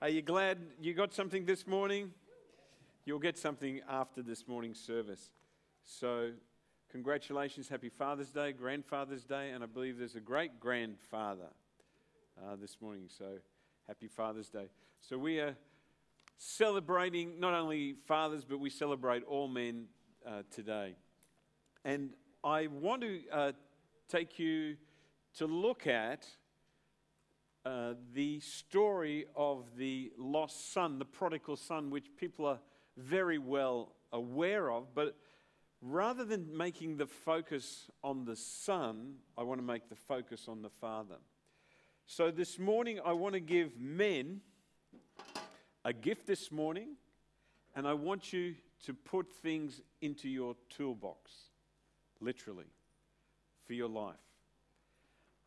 Are you glad you got something this morning? You'll get something after this morning's service. So, congratulations. Happy Father's Day, Grandfather's Day, and I believe there's a great grandfather uh, this morning. So, happy Father's Day. So, we are celebrating not only fathers, but we celebrate all men uh, today. And I want to uh, take you to look at uh, the story of the lost son, the prodigal son, which people are very well aware of. But rather than making the focus on the son, I want to make the focus on the father. So this morning, I want to give men a gift this morning, and I want you to put things into your toolbox, literally, for your life.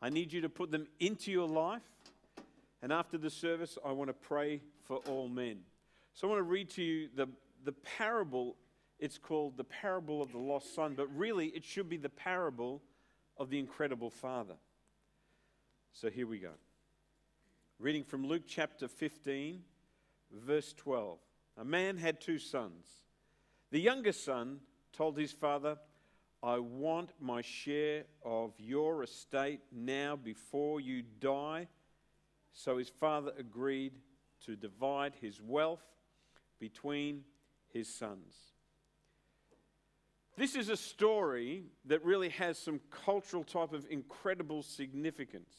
I need you to put them into your life and after the service, I want to pray for all men. So I want to read to you the, the parable. It's called the parable of the lost son, but really it should be the parable of the incredible father. So here we go. Reading from Luke chapter 15, verse 12. A man had two sons. The youngest son told his father, I want my share of your estate now before you die. So his father agreed to divide his wealth between his sons. This is a story that really has some cultural type of incredible significance.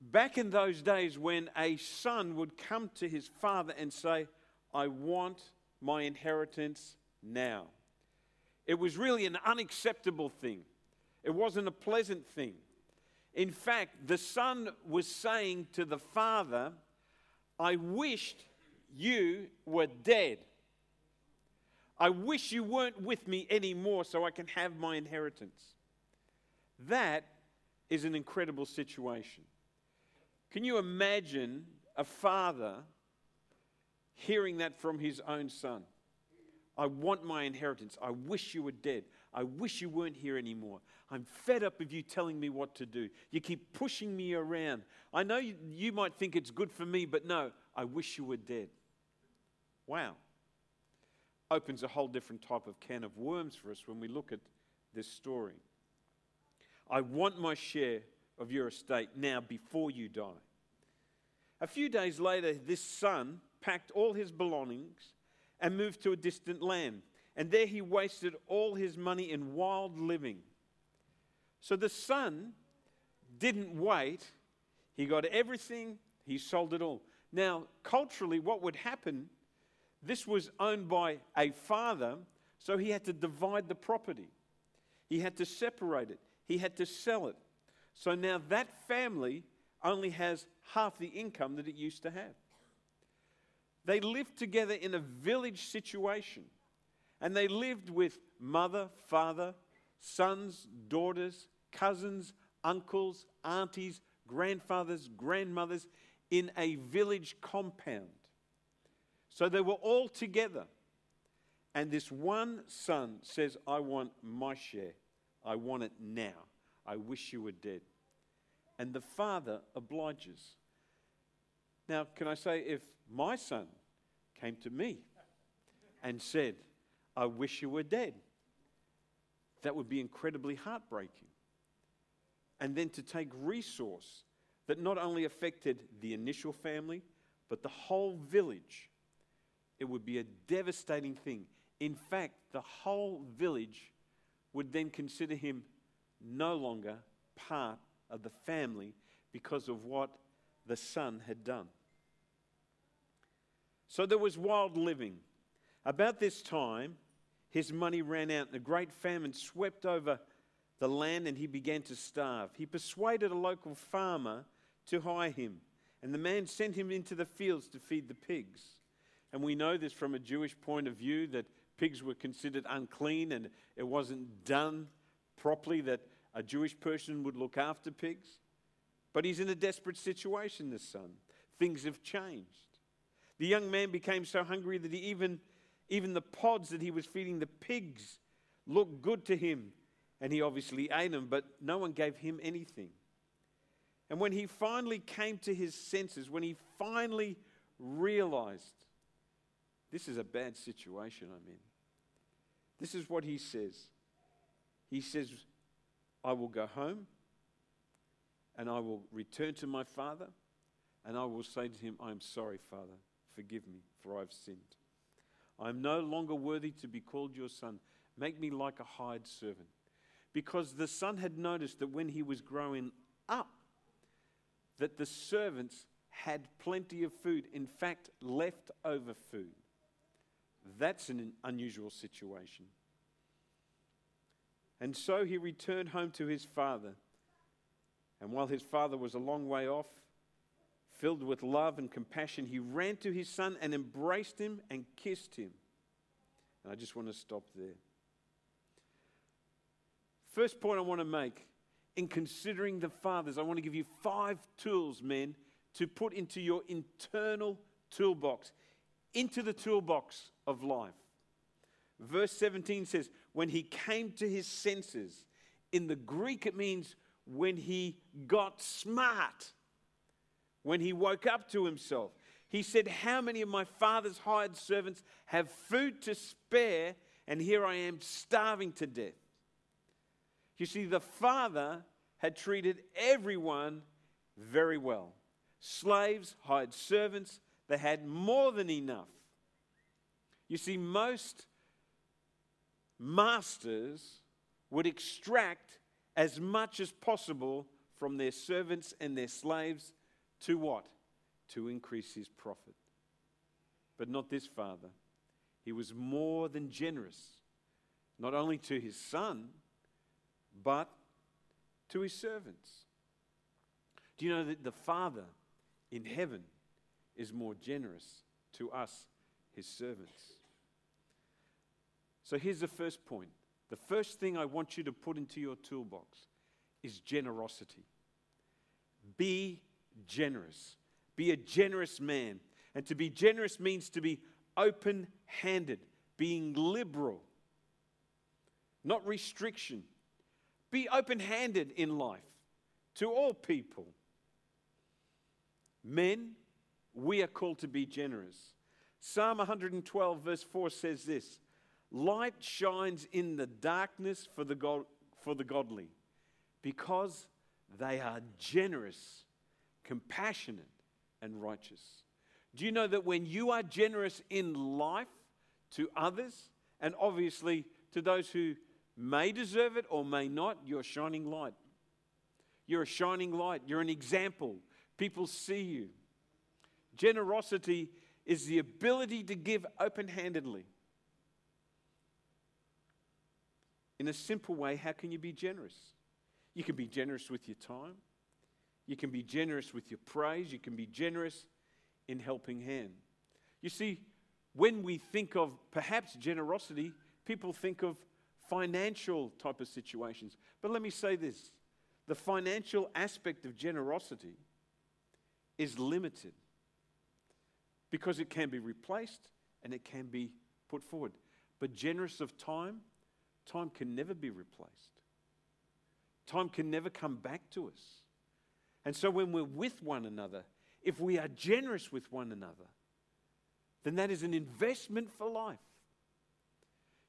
Back in those days, when a son would come to his father and say, I want my inheritance now, it was really an unacceptable thing. It wasn't a pleasant thing. In fact, the son was saying to the father, I wished you were dead. I wish you weren't with me anymore so I can have my inheritance. That is an incredible situation. Can you imagine a father hearing that from his own son? I want my inheritance. I wish you were dead. I wish you weren't here anymore. I'm fed up of you telling me what to do. You keep pushing me around. I know you, you might think it's good for me, but no, I wish you were dead. Wow. Opens a whole different type of can of worms for us when we look at this story. I want my share of your estate now before you die. A few days later, this son packed all his belongings and moved to a distant land. And there he wasted all his money in wild living. So the son didn't wait. He got everything, he sold it all. Now, culturally, what would happen? This was owned by a father, so he had to divide the property. He had to separate it. He had to sell it. So now that family only has half the income that it used to have. They lived together in a village situation, and they lived with mother, father, sons, daughters, cousins, uncles, aunties, grandfathers, grandmothers in a village compound. So they were all together. And this one son says, I want my share. I want it now. I wish you were dead. And the father obliges. Now, can I say, if my son came to me and said, I wish you were dead, that would be incredibly heartbreaking. And then to take resource that not only affected the initial family, but the whole village, it would be a devastating thing. In fact, the whole village would then consider him no longer part of the family because of what the son had done. So there was wild living. About this time, his money ran out, and a great famine swept over the land, and he began to starve. He persuaded a local farmer to hire him, And the man sent him into the fields to feed the pigs. And we know this from a Jewish point of view that pigs were considered unclean and it wasn't done properly that a Jewish person would look after pigs. But he's in a desperate situation, this son. Things have changed. The young man became so hungry that he even, even the pods that he was feeding the pigs looked good to him. And he obviously ate them, but no one gave him anything. And when he finally came to his senses, when he finally realized this is a bad situation I'm in, this is what he says. He says, I will go home and I will return to my father and I will say to him, I am sorry, Father, forgive me, for I've sinned. I am no longer worthy to be called your son. Make me like a hired servant. Because the son had noticed that when he was growing up, that the servants had plenty of food, in fact, leftover food. That's an unusual situation. And so he returned home to his father. And while his father was a long way off, filled with love and compassion, he ran to his son and embraced him and kissed him. And I just want to stop there. First point I want to make in considering the fathers, I want to give you five tools, men, to put into your internal toolbox, into the toolbox of life. Verse 17 says, When he came to his senses, in the Greek it means when he got smart, when he woke up to himself. He said, How many of my father's hired servants have food to spare, and here I am starving to death? You see, the father had treated everyone very well slaves, hired servants, they had more than enough. You see, most masters would extract as much as possible from their servants and their slaves to what? To increase his profit. But not this father. He was more than generous, not only to his son, but to his servants. Do you know that the Father in heaven is more generous to us, his servants? So here's the first point. The first thing I want you to put into your toolbox is generosity. Be generous. Be a generous man. And to be generous means to be open handed, being liberal, not restriction. Be open handed in life to all people. Men, we are called to be generous. Psalm 112, verse 4 says this Light shines in the darkness for the, for the godly because they are generous, compassionate, and righteous. Do you know that when you are generous in life to others, and obviously to those who may deserve it or may not, you're a shining light. You're a shining light. You're an example. People see you. Generosity is the ability to give open handedly. In a simple way, how can you be generous? You can be generous with your time. You can be generous with your praise. You can be generous in helping hand. You see, when we think of perhaps generosity, people think of financial type of situations. But let me say this the financial aspect of generosity is limited because it can be replaced and it can be put forward. But generous of time, time can never be replaced. Time can never come back to us. And so when we're with one another, if we are generous with one another, then that is an investment for life.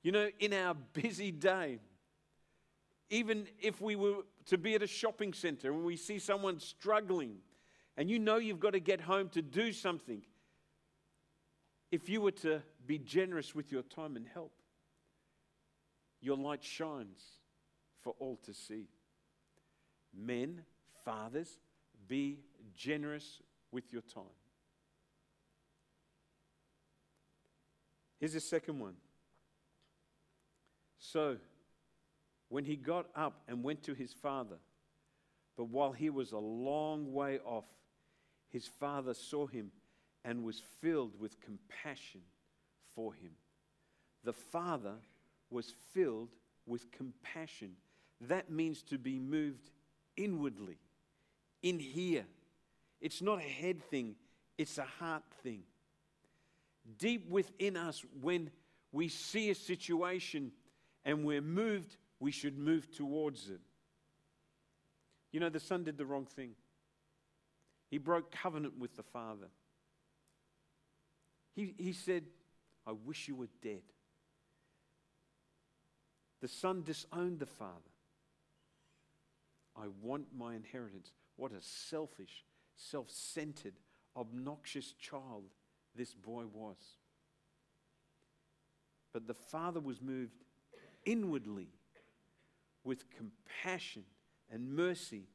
You know, in our busy day, even if we were to be at a shopping center and we see someone struggling and you know you've got to get home to do something, if you were to be generous with your time and help, your light shines for all to see. Men, fathers, be generous with your time. Here's the second one. So, when he got up and went to his father, but while he was a long way off, his father saw him and was filled with compassion for him. The father was filled with compassion. That means to be moved inwardly, in here. It's not a head thing, it's a heart thing. Deep within us, when we see a situation and we're moved, we should move towards it. You know, the son did the wrong thing. He broke covenant with the father. He, he said, I wish you were dead. The son disowned the father. I want my inheritance. What a selfish, self centered, obnoxious child this boy was. But the father was moved inwardly with compassion and mercy.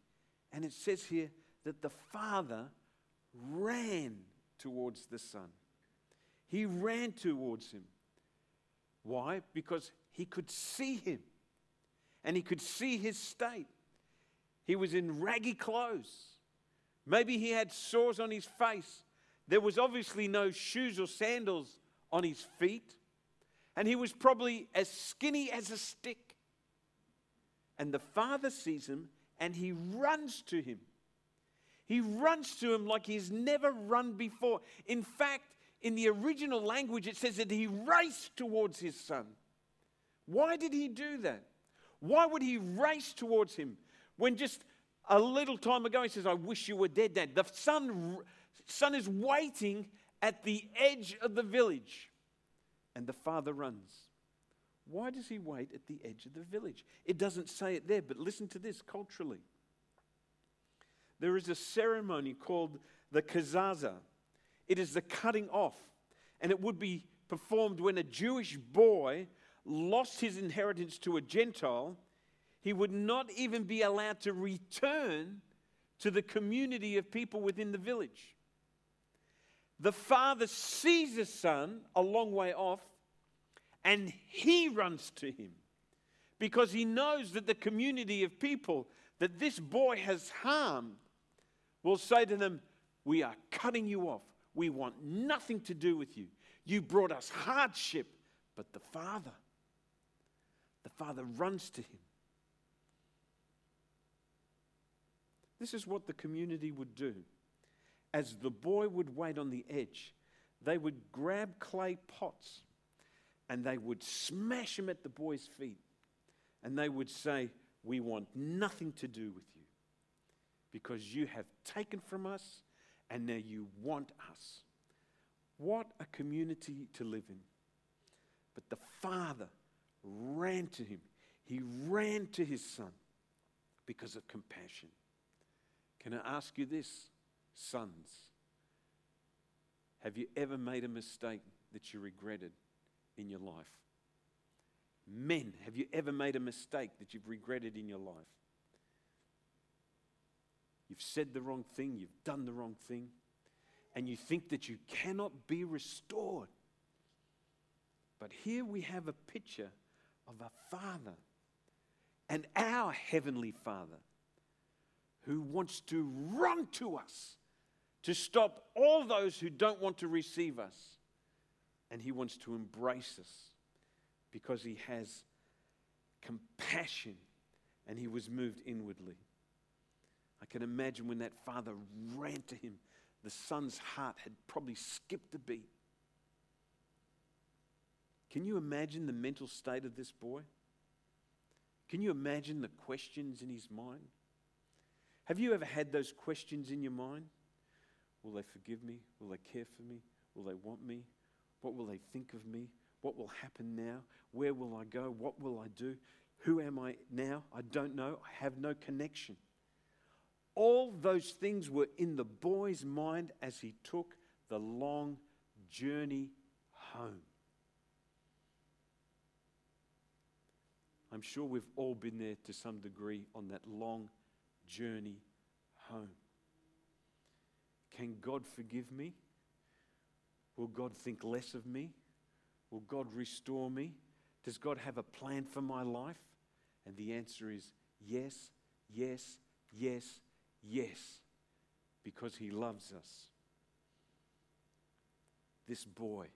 And it says here that the father ran towards the son. He ran towards him. Why? Because he could see him and he could see his state. He was in raggy clothes. Maybe he had sores on his face. There was obviously no shoes or sandals on his feet. And he was probably as skinny as a stick. And the father sees him and he runs to him. He runs to him like he's never run before. In fact, in the original language, it says that he raced towards his son. Why did he do that? Why would he race towards him when just a little time ago he says, I wish you were dead, Dad? The son, son is waiting at the edge of the village, and the father runs. Why does he wait at the edge of the village? It doesn't say it there, but listen to this culturally. There is a ceremony called the kazaza. It is the cutting off. And it would be performed when a Jewish boy lost his inheritance to a Gentile. He would not even be allowed to return to the community of people within the village. The father sees his son a long way off and he runs to him because he knows that the community of people that this boy has harmed will say to them, We are cutting you off. We want nothing to do with you. You brought us hardship. But the Father, the Father runs to him. This is what the community would do. As the boy would wait on the edge, they would grab clay pots and they would smash them at the boy's feet. And they would say, We want nothing to do with you because you have taken from us and now you want us. What a community to live in. But the father ran to him, he ran to his son because of compassion. Can I ask you this, sons? Have you ever made a mistake that you regretted in your life? Men, have you ever made a mistake that you've regretted in your life? You've said the wrong thing, you've done the wrong thing, and you think that you cannot be restored. But here we have a picture of a father and our heavenly father who wants to run to us to stop all those who don't want to receive us. And he wants to embrace us because he has compassion and he was moved inwardly. I can imagine when that father ran to him, the son's heart had probably skipped a beat. Can you imagine the mental state of this boy? Can you imagine the questions in his mind? Have you ever had those questions in your mind? Will they forgive me? Will they care for me? Will they want me? What will they think of me? What will happen now? Where will I go? What will I do? Who am I now? I don't know. I have no connection. All those things were in the boy's mind as he took the long journey home. I'm sure we've all been there to some degree on that long journey home. Can God forgive me? Will God think less of me? Will God restore me? Does God have a plan for my life? And the answer is yes, yes, yes, yes. because he loves us. This boy,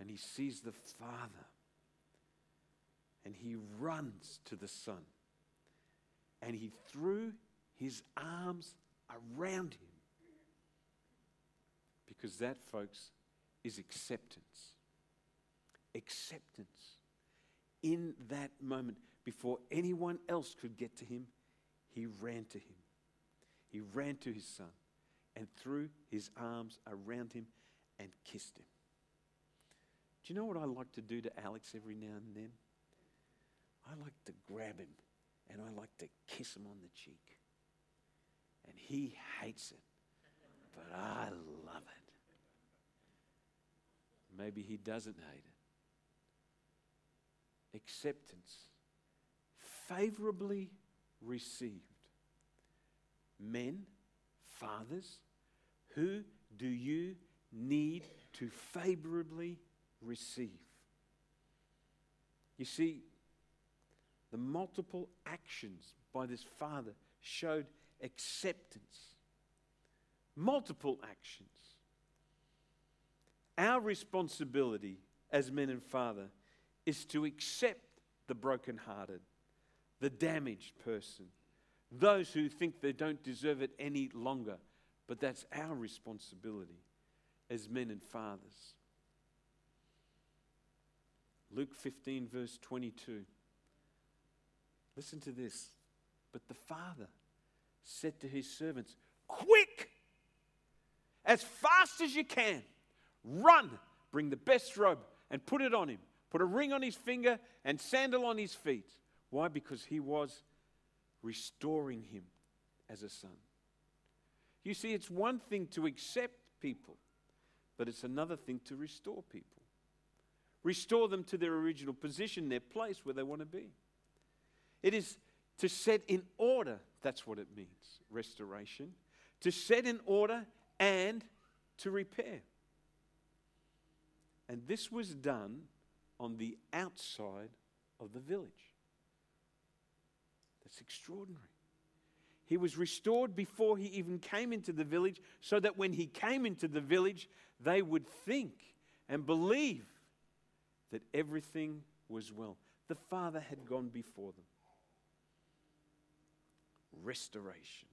and he sees the Father, and he runs to the Son, and he threw his arms around him. Because that, folks, is acceptance. Acceptance. In that moment, before anyone else could get to him, he ran to him. He ran to his son and threw his arms around him and kissed him. Do you know what I like to do to Alex every now and then? I like to grab him and I like to kiss him on the cheek. And he hates it, but I love it. Maybe he doesn't hate it. Acceptance, favorably received. Men, fathers, who do you need to favorably receive? You see, the multiple actions by this father showed acceptance. Multiple actions. Our responsibility as men and father is to accept the brokenhearted, the damaged person, those who think they don't deserve it any longer. But that's our responsibility as men and fathers. Luke 15, verse 22. Listen to this. But the father said to his servants, Quick! As fast as you can, run, bring the best robe and put it on him. Put a ring on his finger and sandal on his feet. Why? Because he was restoring him as a son. You see, it's one thing to accept people, but it's another thing to restore people. Restore them to their original position, their place where they want to be. It is to set in order, that's what it means, restoration. To set in order and to repair. And this was done on the outside of the village. That's extraordinary. He was restored before he even came into the village, so that when he came into the village, they would think and believe that everything was well. The Father had gone before them restoration.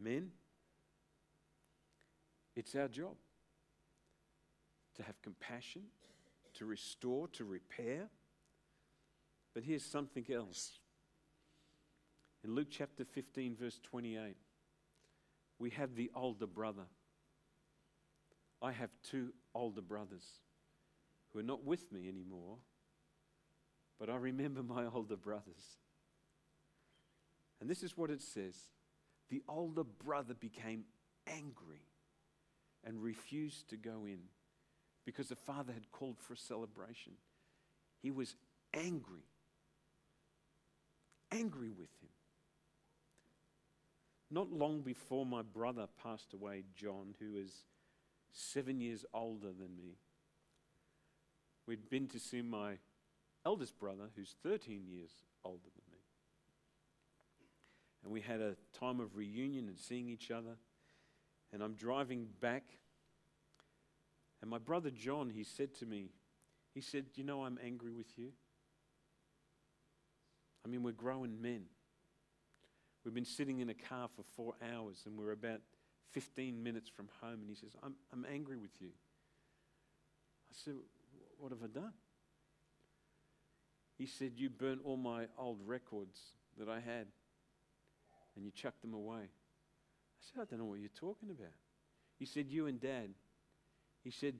Men, it's our job to have compassion, to restore, to repair. But here's something else. In Luke chapter 15, verse 28, we have the older brother. I have two older brothers who are not with me anymore, but I remember my older brothers. And this is what it says The older brother became angry and refused to go in because the father had called for a celebration. He was angry, angry with him. Not long before my brother passed away, John, who is seven years older than me, we'd been to see my eldest brother, who's 13 years older than me and we had a time of reunion and seeing each other. And I'm driving back, and my brother John, he said to me, he said, You know, I'm angry with you. I mean, we're grown men. We've been sitting in a car for four hours, and we're about 15 minutes from home. And he says, I'm, I'm angry with you. I said, What have I done? He said, You burnt all my old records that I had and you chucked them away. I said, I don't know what you're talking about. He said, You and dad. He said,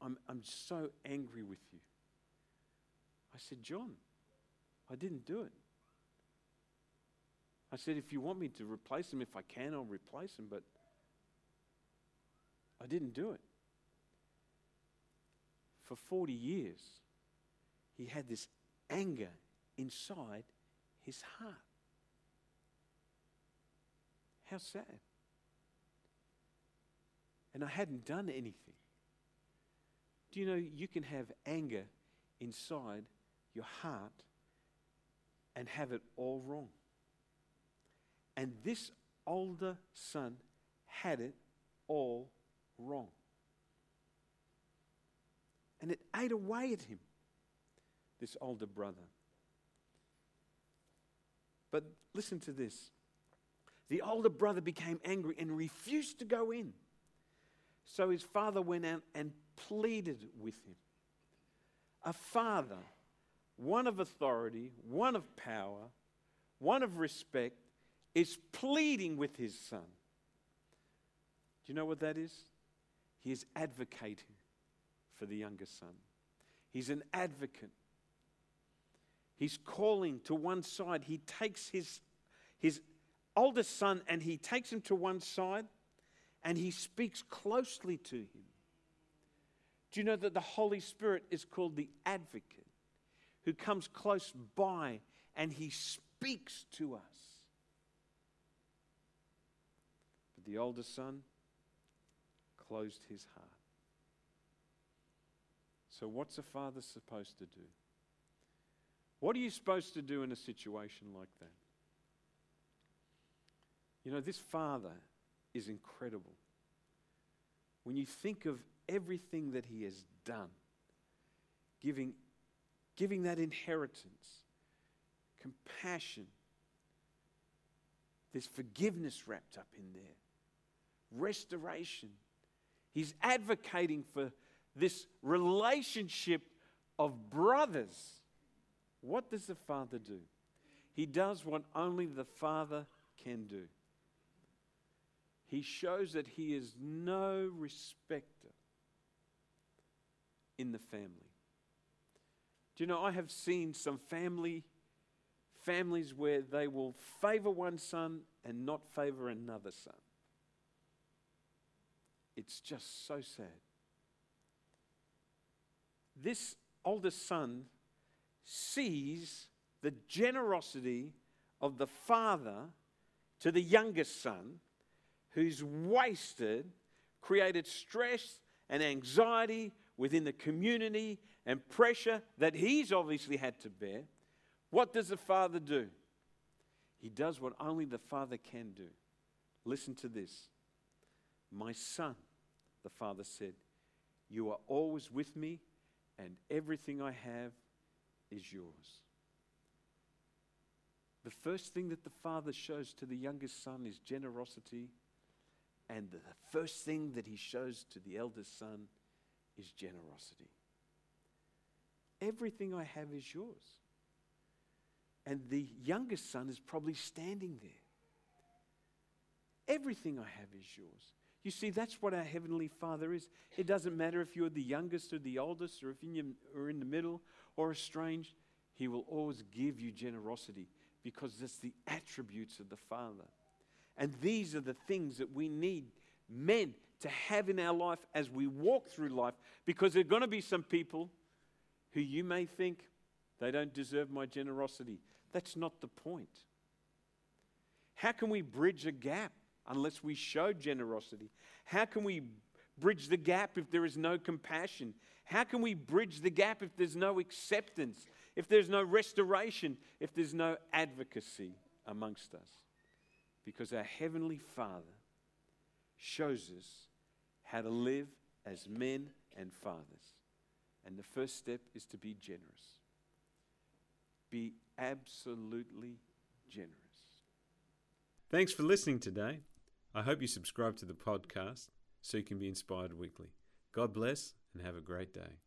I'm, I'm so angry with you. I said, John, I didn't do it. I said, if you want me to replace them, if I can, I'll replace them, but I didn't do it. For 40 years, he had this anger inside his heart. How sad. And I hadn't done anything. Do you know you can have anger inside your heart and have it all wrong? And this older son had it all wrong. And it ate away at him, this older brother. But listen to this the older brother became angry and refused to go in. So his father went out and pleaded with him. A father, one of authority, one of power, one of respect, is pleading with his son. Do you know what that is? He is advocating for the younger son. He's an advocate. He's calling to one side. He takes his, his oldest son and he takes him to one side and he speaks closely to him. Do you know that the Holy Spirit is called the advocate who comes close by and he speaks to us? But the oldest son closed his heart. So, what's a father supposed to do? What are you supposed to do in a situation like that? You know, this father is incredible. When you think of everything that he has done, giving, giving that inheritance, compassion, there's forgiveness wrapped up in there, restoration. He's advocating for this relationship of brothers. What does the Father do? He does what only the Father can do. He shows that he is no respecter in the family. Do you know, I have seen some family families where they will favor one son and not favor another son. It's just so sad. This oldest son sees the generosity of the father to the youngest son, who's wasted, created stress and anxiety within the community and pressure that he's obviously had to bear. What does the father do? He does what only the father can do. Listen to this. My son, the father said, you are always with me and everything I have is yours. The first thing that the father shows to the youngest son is generosity, and the first thing that he shows to the eldest son is generosity. Everything I have is yours. And the youngest son is probably standing there. Everything I have is yours. You see, that's what our Heavenly Father is. It doesn't matter if you're the youngest or the oldest, or if you're in the middle or estranged, He will always give you generosity because that's the attributes of the Father. And these are the things that we need men to have in our life as we walk through life because there are going to be some people who you may think they don't deserve my generosity. That's not the point. How can we bridge a gap? unless we show generosity? How can we bridge the gap if there is no compassion? How can we bridge the gap if there's no acceptance, if there's no restoration, if there's no advocacy amongst us? Because our Heavenly Father shows us how to live as men and fathers. And the first step is to be generous. Be absolutely generous. Thanks for listening today. I hope you subscribe to the podcast so you can be inspired weekly. God bless and have a great day.